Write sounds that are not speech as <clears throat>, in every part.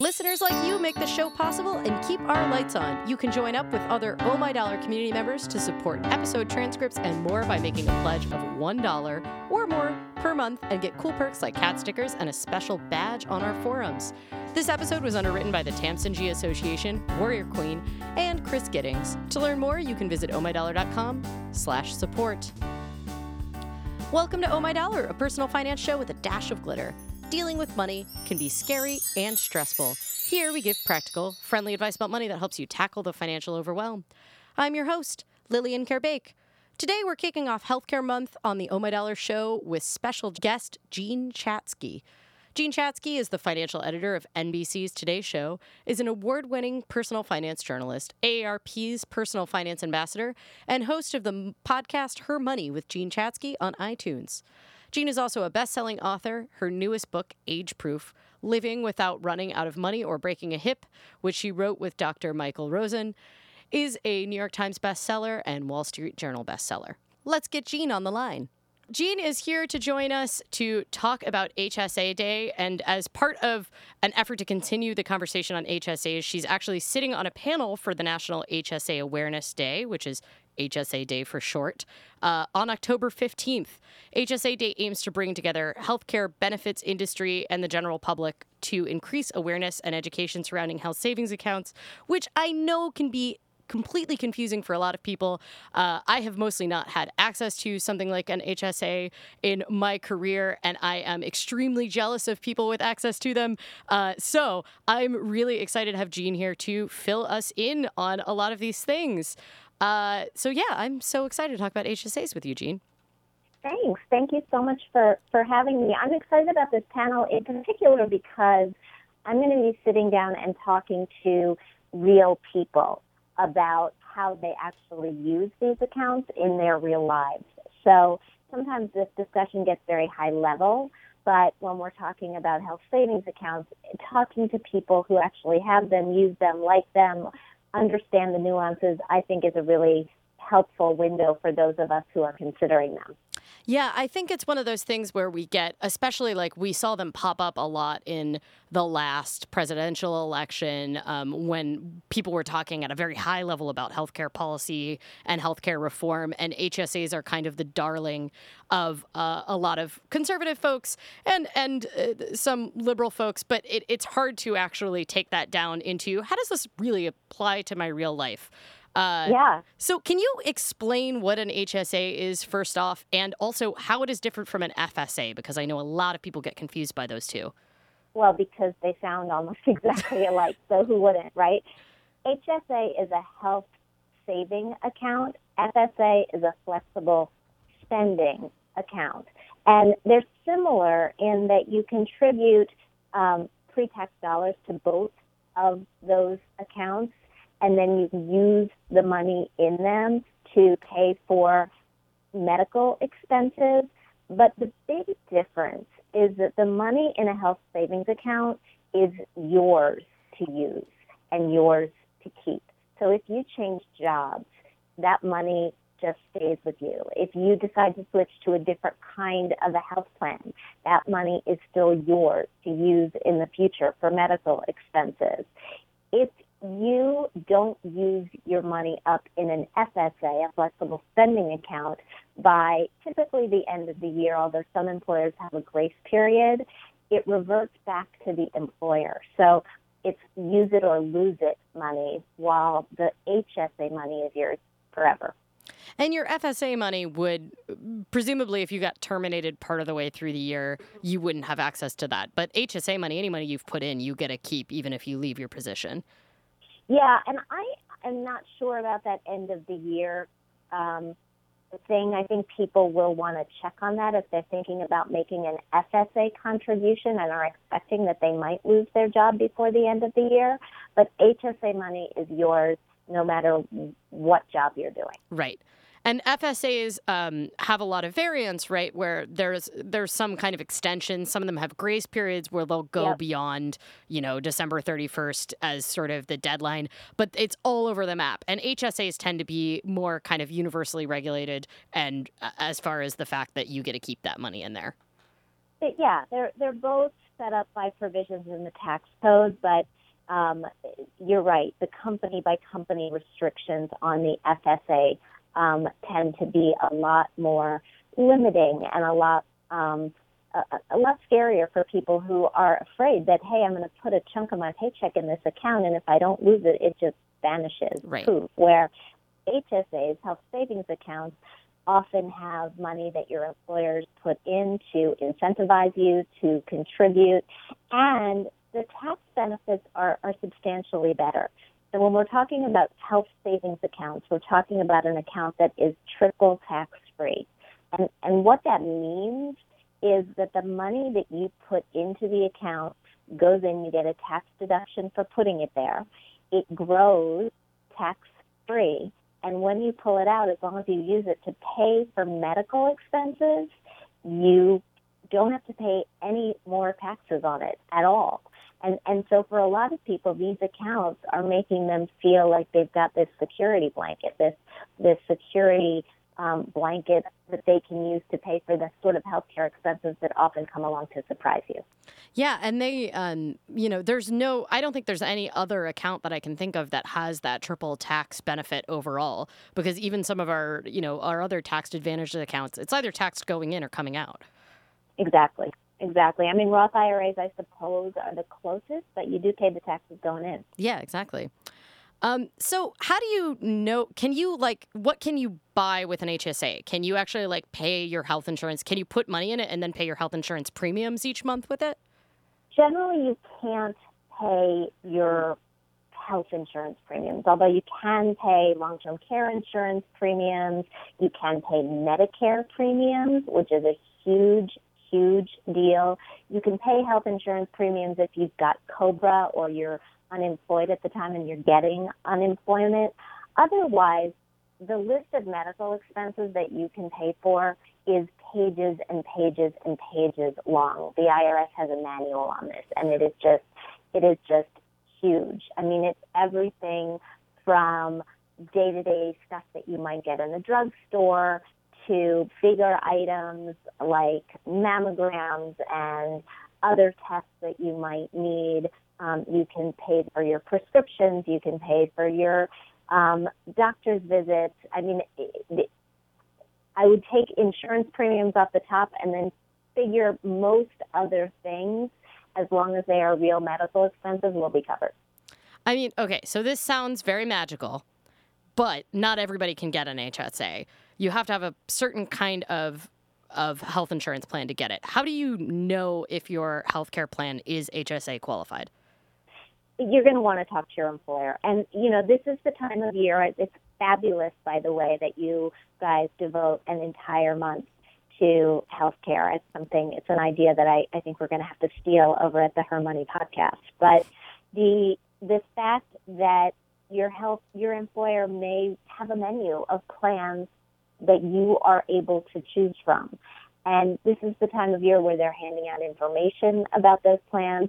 Listeners like you make the show possible and keep our lights on. You can join up with other Oh My Dollar community members to support episode transcripts and more by making a pledge of $1 or more per month and get cool perks like cat stickers and a special badge on our forums. This episode was underwritten by the Tamsin G Association, Warrior Queen, and Chris Giddings. To learn more, you can visit ohmydollar.com slash support. Welcome to Oh My Dollar, a personal finance show with a dash of glitter. Dealing with money can be scary and stressful. Here we give practical, friendly advice about money that helps you tackle the financial overwhelm. I'm your host, Lillian Karabaic. Today we're kicking off Healthcare Month on the Oh My Dollar show with special guest Jean Chatzky. Jean Chatzky is the financial editor of NBC's Today Show, is an award-winning personal finance journalist, AARP's personal finance ambassador, and host of the podcast Her Money with Jean Chatzky on iTunes. Jean is also a best-selling author. Her newest book, Age Proof: Living Without Running Out of Money or Breaking a Hip, which she wrote with Dr. Michael Roizen, is a New York Times bestseller and Wall Street Journal bestseller. Let's get Jean on the line. Jean is here to join us to talk about HSA Day. And as part of an effort to continue the conversation on HSAs, she's actually sitting on a panel for the National HSA Awareness Day, which is HSA Day for short, uh, on October 15th. HSA Day aims to bring together healthcare benefits industry and the general public to increase awareness and education surrounding health savings accounts, which I know can be completely confusing for a lot of people. Uh, I have mostly not had access to something like an HSA in my career, and I am extremely jealous of people with access to them. Uh, so I'm really excited to have Jean here to fill us in on a lot of these things. Uh, so yeah, I'm so excited to talk about HSAs with Jean. Thanks. Thank you so much for, for having me. I'm excited about this panel in particular because I'm going to be sitting down and talking to real people about how they actually use these accounts in their real lives. So sometimes this discussion gets very high level, but when we're talking about health savings accounts, talking to people who actually have them, use them, like them, understand the nuances, I think is a really helpful window for those of us who are considering them. Yeah, I think it's one of those things where we get, especially like we saw them pop up a lot in the last presidential election um, when people were talking at a very high level about healthcare policy and healthcare reform. And HSAs are kind of the darling of uh, a lot of conservative folks and and uh, some liberal folks. But it, it's hard to actually take that down into how does this really apply to my real life? Uh, yeah. So, can you explain what an HSA is first off, and also how it is different from an FSA? Because I know a lot of people get confused by those two. Well, because they sound almost <laughs> exactly alike, so who wouldn't, right? HSA is a health saving account. FSA is a flexible spending account. And they're similar in that you contribute um, pre tax dollars to both of those accounts and then you use the money in them to pay for medical expenses. But the big difference is that the money in a health savings account is yours to use and yours to keep. So if you change jobs, that money just stays with you. If you decide to switch to a different kind of a health plan, that money is still yours to use in the future for medical expenses. If you don't use your money up in an FSA, a flexible spending account, by typically the end of the year, although some employers have a grace period, it reverts back to the employer. So it's use it or lose it money, while the HSA money is yours forever. And your FSA money would, presumably, if you got terminated part of the way through the year, you wouldn't have access to that. But HSA money, any money you've put in, you get to keep even if you leave your position. Yeah, and I am not sure about that end of the year um, thing. I think people will want to check on that if they're thinking about making an FSA contribution and are expecting that they might lose their job before the end of the year. But HSA money is yours no matter what job you're doing. Right. And FSAs um, have a lot of variants, right? Where there's there's some kind of extension. Some of them have grace periods where they'll go yep. beyond, you know, December 31st as sort of the deadline. But it's all over the map. And HSAs tend to be more kind of universally regulated, and uh, as far as the fact that you get to keep that money in there. Yeah, they're they're both set up by provisions in the tax code, but um, you're right. The company by company restrictions on the FSA um, tend to be a lot more limiting and a lot um, a, a lot scarier for people who are afraid that hey, I'm going to put a chunk of my paycheck in this account, and if I don't lose it, it just vanishes. Right. Poof. Where HSAs, health savings accounts, often have money that your employers put in to incentivize you to contribute, and the tax benefits are, are substantially better. So when we're talking about health savings accounts, we're talking about an account that is triple tax free. And, and what that means is that the money that you put into the account goes in, you get a tax deduction for putting it there. It grows tax free. And when you pull it out, as long as you use it to pay for medical expenses, you don't have to pay any more taxes on it at all. And, and so for a lot of people, these accounts are making them feel like they've got this security blanket, this, this security um, blanket that they can use to pay for the sort of healthcare expenses that often come along to surprise you. Yeah, and they, um, you know, there's no, I don't think there's any other account that I can think of that has that triple tax benefit overall. Because even some of our, you know, our other tax advantaged accounts, it's either taxed going in or coming out. Exactly. Exactly. I mean, Roth IRAs, I suppose, are the closest, but you do pay the taxes going in. Yeah, exactly. Um, so how do you know? Can you like what can you buy with an HSA? Can you actually like pay your health insurance? Can you put money in it and then pay your health insurance premiums each month with it? Generally, you can't pay your health insurance premiums, although you can pay long term care insurance premiums. You can pay Medicare premiums, which is a huge huge deal. You can pay health insurance premiums if you've got COBRA or you're unemployed at the time and you're getting unemployment. Otherwise, the list of medical expenses that you can pay for is pages and pages and pages long. The IRS has a manual on this and it is just it is just huge. I mean, it's everything from day-to-day stuff that you might get in the drugstore to bigger items like mammograms and other tests that you might need. Um, you can pay for your prescriptions. You can pay for your um, doctor's visits. I mean, I would take insurance premiums off the top and then figure most other things, as long as they are real medical expenses, will be covered. I mean, okay, so this sounds very magical, but not everybody can get an HSA you have to have a certain kind of of health insurance plan to get it. How do you know if your healthcare plan is HSA qualified? You're going to want to talk to your employer. And, you know, this is the time of year. It's fabulous, by the way, that you guys devote an entire month to healthcare. It's something, it's an idea that I, I think we're going to have to steal over at the Her Money podcast. But the, the fact that your health, your employer may have a menu of plans that you are able to choose from. And this is the time of year where they're handing out information about those plans.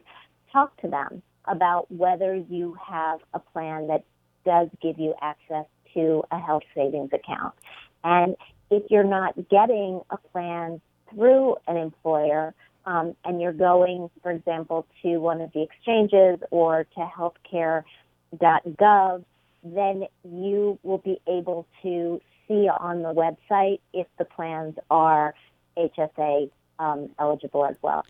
Talk to them about whether you have a plan that does give you access to a health savings account. And if you're not getting a plan through an employer, um, and you're going, for example, to one of the exchanges or to healthcare.gov, then you will be able to see on the website if the plans are HSA um, eligible as well.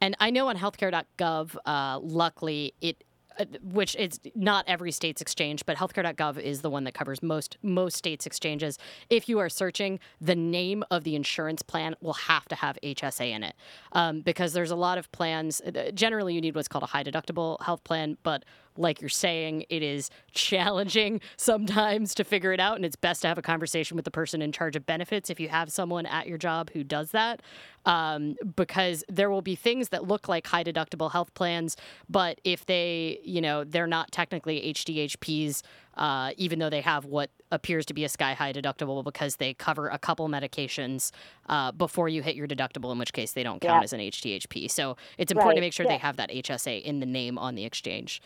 And I know on healthcare.gov, uh, luckily, it uh, which is not every state's exchange, but healthcare.gov is the one that covers most most states' exchanges. If you are searching, the name of the insurance plan will have to have HSA in it um, because there's a lot of plans. Uh, generally, you need what's called a high deductible health plan, but like you're saying, it is challenging <laughs> sometimes to figure it out. And it's best to have a conversation with the person in charge of benefits if you have someone at your job who does that. Um, because there will be things that look like high deductible health plans, but if they, you know, they're not technically HDHPs, uh, even though they have what appears to be a sky high deductible because they cover a couple medications uh, before you hit your deductible, in which case they don't count Yeah. as an HDHP. So it's important to make sure yeah. they have that HSA in the name on the exchange.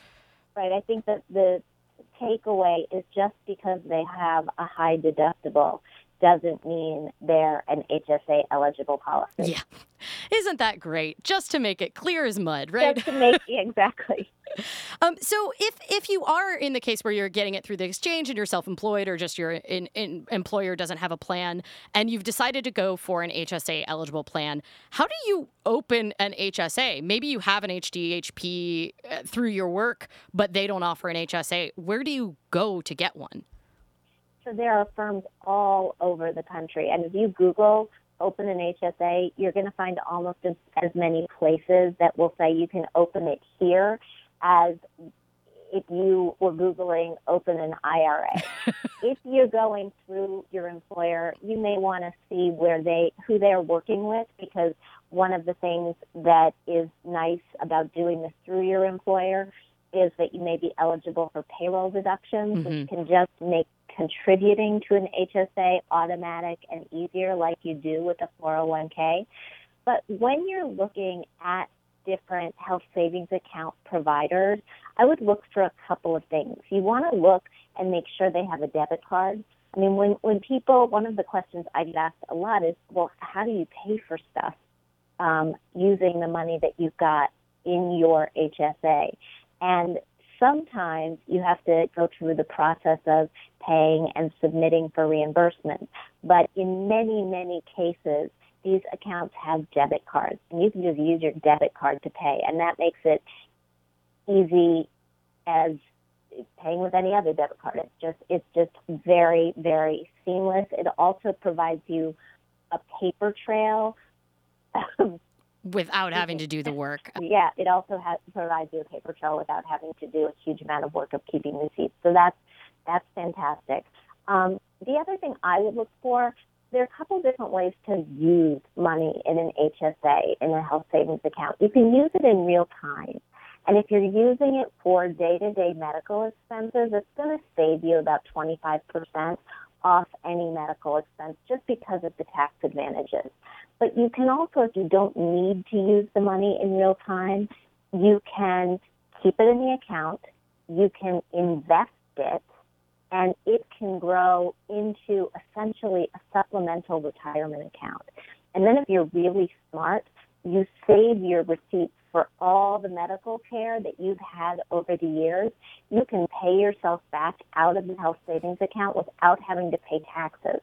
Right. I think that the takeaway is just because they have a high deductible doesn't mean they're an HSA eligible policy. Yeah. Isn't that great? Just to make it clear as mud, right? Just to make exactly. <laughs> Um, so if if you are in the case where you're getting it through the exchange and you're self-employed or just your in, in employer doesn't have a plan and you've decided to go for an HSA eligible plan, how do you open an HSA? Maybe you have an HDHP uh, through your work, but they don't offer an HSA. Where do you go to get one? So there are firms all over the country, and if you Google open an HSA, you're going to find almost as, as many places that will say you can open it here as if you were Googling open an IRA. <laughs> if you're going through your employer, you may want to see where they, who they're working with because one of the things that is nice about doing this through your employer is that you may be eligible for payroll deductions, which mm-hmm. can just make contributing to an HSA automatic and easier like you do with a 401k. But when you're looking at different health savings account providers, I would look for a couple of things. You want to look and make sure they have a debit card. I mean, when, when people, one of the questions I get asked a lot is, well, how do you pay for stuff um, using the money that you've got in your HSA? And sometimes you have to go through the process of paying and submitting for reimbursement. But in many, many cases, these accounts have debit cards, and you can just use your debit card to pay, and that makes it easy as paying with any other debit card. It's just it's just very, very seamless. It also provides you a paper trail. <clears throat> Without having to do the work. yeah, it also has, provides you a paper trail without having to do a huge amount of work of keeping receipts. So that's that's fantastic. Um, the other thing I would look for there are a couple different ways to use money in an HSA in a health savings account. You can use it in real time. And if you're using it for day-to-day medical expenses, it's going to save you about 25% off any medical expense just because of the tax advantages. But you can also, if you don't need to use the money in real time, you can keep it in the account, you can invest it, and it can grow into essentially a supplemental retirement account. And then if you're really smart, you save your receipts for all the medical care that you've had over the years. You can pay yourself back out of the health savings account without having to pay taxes.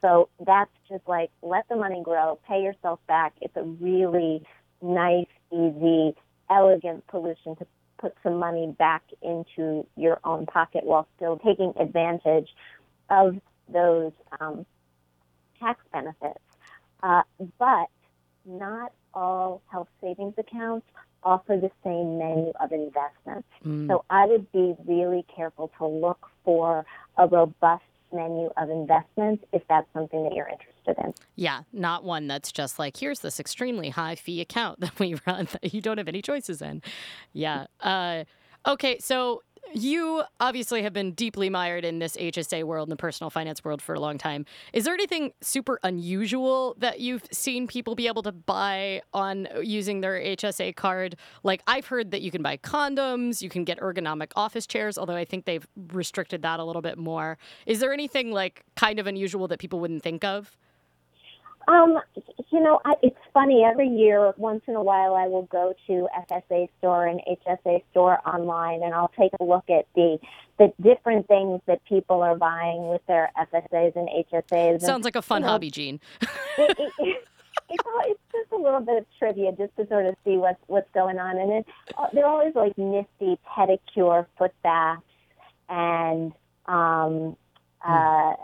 So that's just like let the money grow, pay yourself back. It's a really nice, easy, elegant solution to put some money back into your own pocket while still taking advantage of those um, tax benefits. Uh, but not all health savings accounts offer the same menu of investments. Mm. So I would be really careful to look for a robust menu of investments if that's something that you're interested in. Yeah, not one that's just like, here's this extremely high fee account <laughs> that we run that you don't have any choices in. Yeah. Uh, okay, so you obviously have been deeply mired in this HSA world and the personal finance world for a long time. Is there anything super unusual that you've seen people be able to buy on using their HSA card? Like I've heard that you can buy condoms, you can get ergonomic office chairs, although I think they've restricted that a little bit more. Is there anything like kind of unusual that people wouldn't think of? Um, you know, I, it's funny. Every year, once in a while, I will go to FSA store and HSA store online, and I'll take a look at the the different things that people are buying with their FSAs and HSAs. And, Sounds like a fun you know, hobby, Jean. it, it, <laughs> it, it's, it's just a little bit of trivia just to sort of see what's what's going on, and it, uh, they're always like nifty pedicure foot baths and um, uh,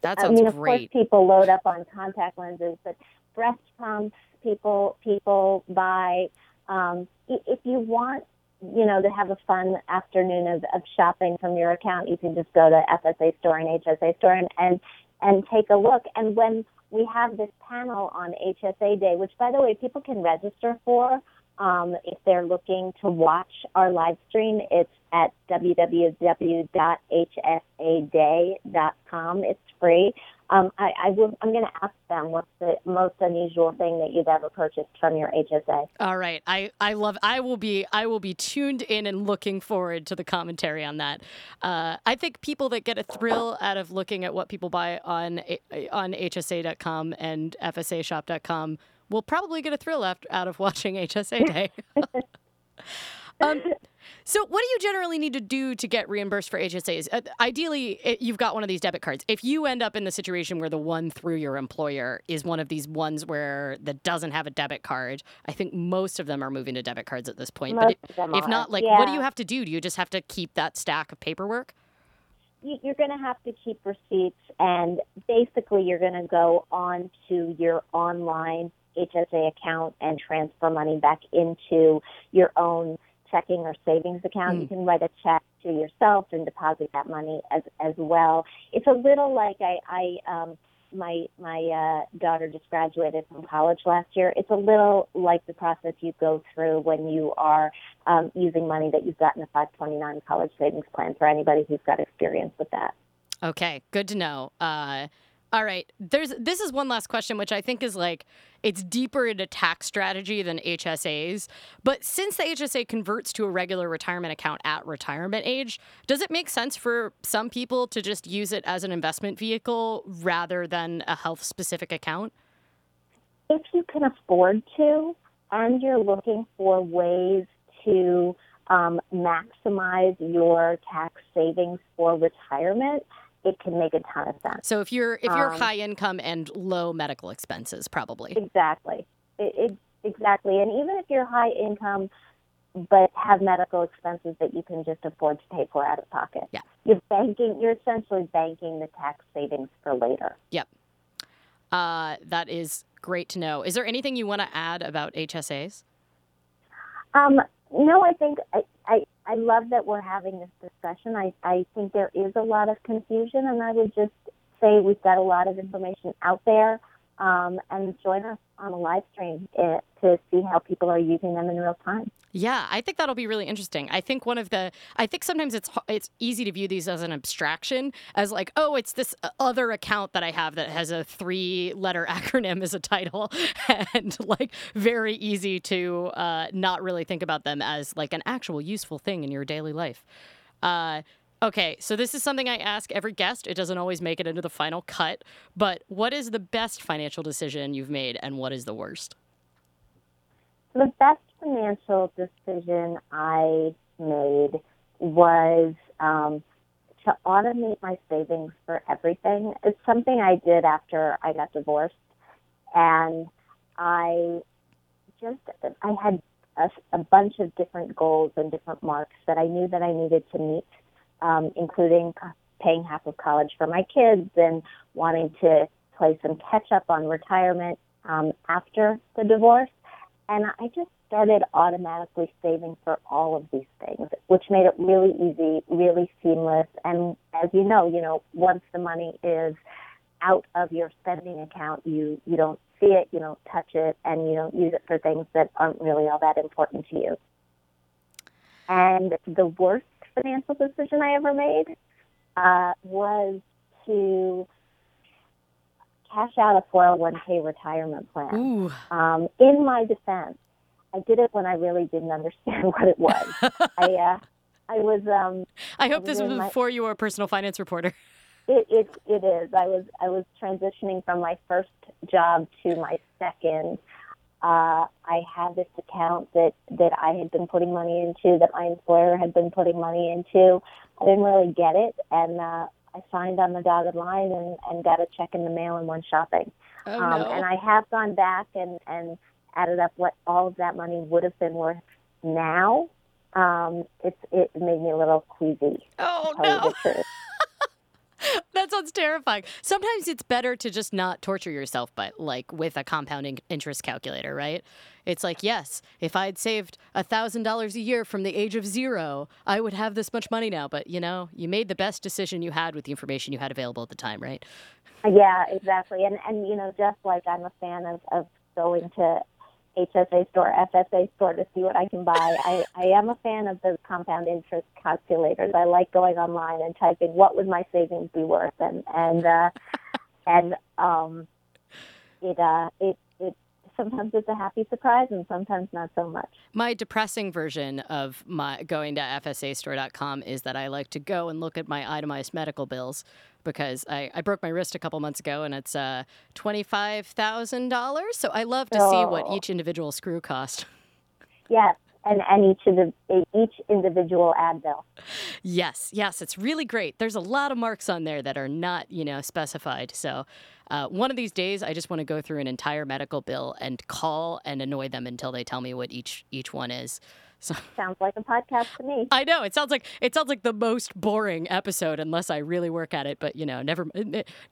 That I mean, of great. course, people load up on contact lenses, but breast pumps, people people buy. Um, if you want you know, to have a fun afternoon of, of shopping from your account, you can just go to FSA Store and HSA Store and, and, and take a look. And when we have this panel on HSA Day, which, by the way, people can register for um, if they're looking to watch our live stream. It's at www.hsaday.com. It's free. Um, I, I will, I'm going to ask them what's the most unusual thing that you've ever purchased from your HSA. All right, I, I love. I will be I will be tuned in and looking forward to the commentary on that. Uh, I think people that get a thrill out of looking at what people buy on on HSA.com and FSAShop.com will probably get a thrill after, out of watching HSA Day. <laughs> <laughs> um, so, what do you generally need to do to get reimbursed for HSAs? Uh, ideally, it, you've got one of these debit cards. If you end up in the situation where the one through your employer is one of these ones where that doesn't have a debit card, I think most of them are moving to debit cards at this point. Most but if not, like, yeah. what do you have to do? Do you just have to keep that stack of paperwork? You're going to have to keep receipts, and basically, you're going to go on to your online HSA account and transfer money back into your own checking or savings account. Mm. You can write a check to yourself and deposit that money as as well. It's a little like I, I um, my my uh, daughter just graduated from college last year. It's a little like the process you go through when you are um, using money that you've got in a 529 college savings plan. For anybody who's got experience with that. Okay, good to know. Uh, all right, there's this is one last question, which I think is like it's deeper into tax strategy than HSAs. But since the HSA converts to a regular retirement account at retirement age, does it make sense for some people to just use it as an investment vehicle rather than a health specific account? If you can afford to, and you're looking for ways to um, maximize your tax savings for retirement, it can make a ton of sense. So if you're if you're Um, high income and low medical expenses, probably. Exactly. It, it, exactly. And even if you're high income but have medical expenses that you can just afford to pay for out of pocket. Yeah. You're banking you're essentially banking the tax savings for later. Yep. Uh, that is great to know. Is there anything you want to add about HSAs? Um, no, I think I, I, I love that we're having this discussion. I, I think there is a lot of confusion, and I would just say we've got a lot of information out there. Um, and join us on a live stream uh, to see how people are using them in real time. Yeah, I think that'll be really interesting. I think one of the I think sometimes it's it's easy to view these as an abstraction as like, oh, it's this other account that I have that has a three-letter <laughs> acronym as a title <laughs> and like very easy to uh, not really think about them as like an actual useful thing in your daily life. Uh, Okay, so this is something I ask every guest. It doesn't always make it into the final cut, but what is the best financial decision you've made and what is the worst? The best financial decision I made was um, to automate my savings for everything. It's something I did after I got divorced, and I just I had a, a bunch of different goals and different marks that I knew that I needed to meet um, including paying half of college for my kids and wanting to play some catch up on retirement um, after the divorce. And I just started automatically saving for all of these things, which made it really easy, really seamless. And as you know, you know, once the money is out of your spending account, you you don't see it, you don't touch it, and you don't use it for things that aren't really all that important to you. And the worst financial decision I ever made uh, was to cash out a 401k retirement plan. Ooh. Um, in my defense, I did it when I really didn't understand <laughs> what it was. I uh, I was um, I hope was this was my- before you were a personal finance reporter. <laughs> it, it it is. I was I was transitioning from my first job to my second. Uh, I had this account that that I had been putting money into, that my employer had been putting money into. I didn't really get it, and uh, I signed on the dotted line and, and got a check in the mail and went shopping. Oh um, no. And I have gone back and and added up what all of that money would have been worth now. Um, it's it made me a little queasy. oh to tell you no. Sounds terrifying. Sometimes it's better to just not torture yourself, but like with a compounding interest calculator, right? It's like, yes, if I'd saved $1,000 a year from the age of zero, I would have this much money now. But, you know, you made the best decision you had with the information you had available at the time, right? Yeah, exactly. And, and you know, just like I'm a fan of, of going to HSA store, FSA store to see what I can buy. I, I am a fan of the compound interest calculators. I like going online and typing what would my savings be worth, and and uh, and um, it uh, it it sometimes it's a happy surprise and sometimes not so much. My depressing version of my going to FSAstore.com is that I like to go and look at my itemized medical bills because I, I broke my wrist a couple months ago and it's uh, $25,000. So I love to see what Oh. each individual screw cost. Yes, and and each of the each individual ad bill. Yes, yes, it's really great. There's a lot of marks on there that are not, you know, specified. So, uh, one of these days, I just want to go through an entire medical bill and call and annoy them until they tell me what each each one is. So <laughs> Sounds like a podcast to me. I know it sounds like it sounds like the most boring episode unless I really work at it. But you know, never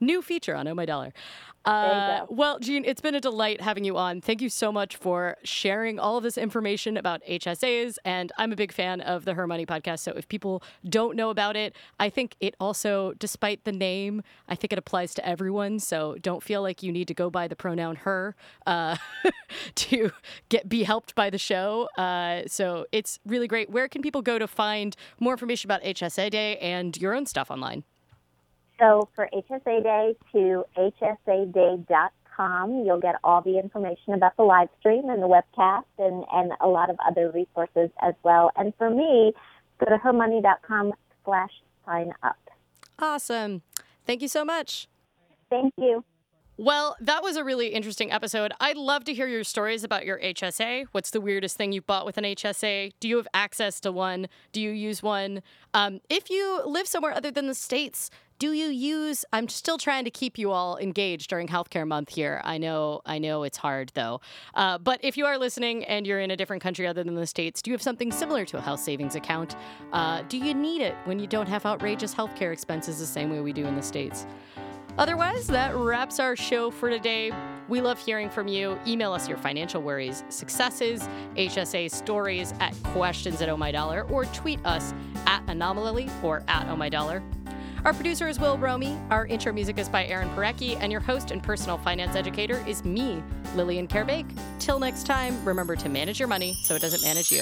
new feature on Oh My Dollar. Uh, well, Jean, it's been a delight having you on. Thank you so much for sharing all of this information about HSAs. And I'm a big fan of the Her Money podcast. So if people don't know about it, I think it also, despite the name, I think it applies to everyone. So don't feel like you need to go by the pronoun her uh, <laughs> to get be helped by the show. Uh, so it's really great. Where can people go to find more information about HSA Day and your own stuff online? So for HSA Day to hsaday.com, you'll get all the information about the live stream and the webcast and, and a lot of other resources as well. And for me, go to hermoney.com slash sign up. Awesome. Thank you so much. Thank you. Well, that was a really interesting episode. I'd love to hear your stories about your HSA. What's the weirdest thing you bought with an HSA? Do you have access to one? Do you use one? Um, if you live somewhere other than the States, do you use I'm still trying to keep you all engaged during healthcare month here. I know I know it's hard though. Uh, but if you are listening and you're in a different country other than the States, do you have something similar to a health savings account? Uh, do you need it when you don't have outrageous healthcare expenses the same way we do in the States? Otherwise, that wraps our show for today. We love hearing from you. Email us your financial worries, successes, HSA stories at questions at Oh My Dollar, or tweet us at anomalily or at Oh My Dollar. Our producer is Will Romy. Our intro music is by Aaron Parecki, and your host and personal finance educator is me, Lillian Karabaic. Till next time, remember to manage your money so it doesn't manage you.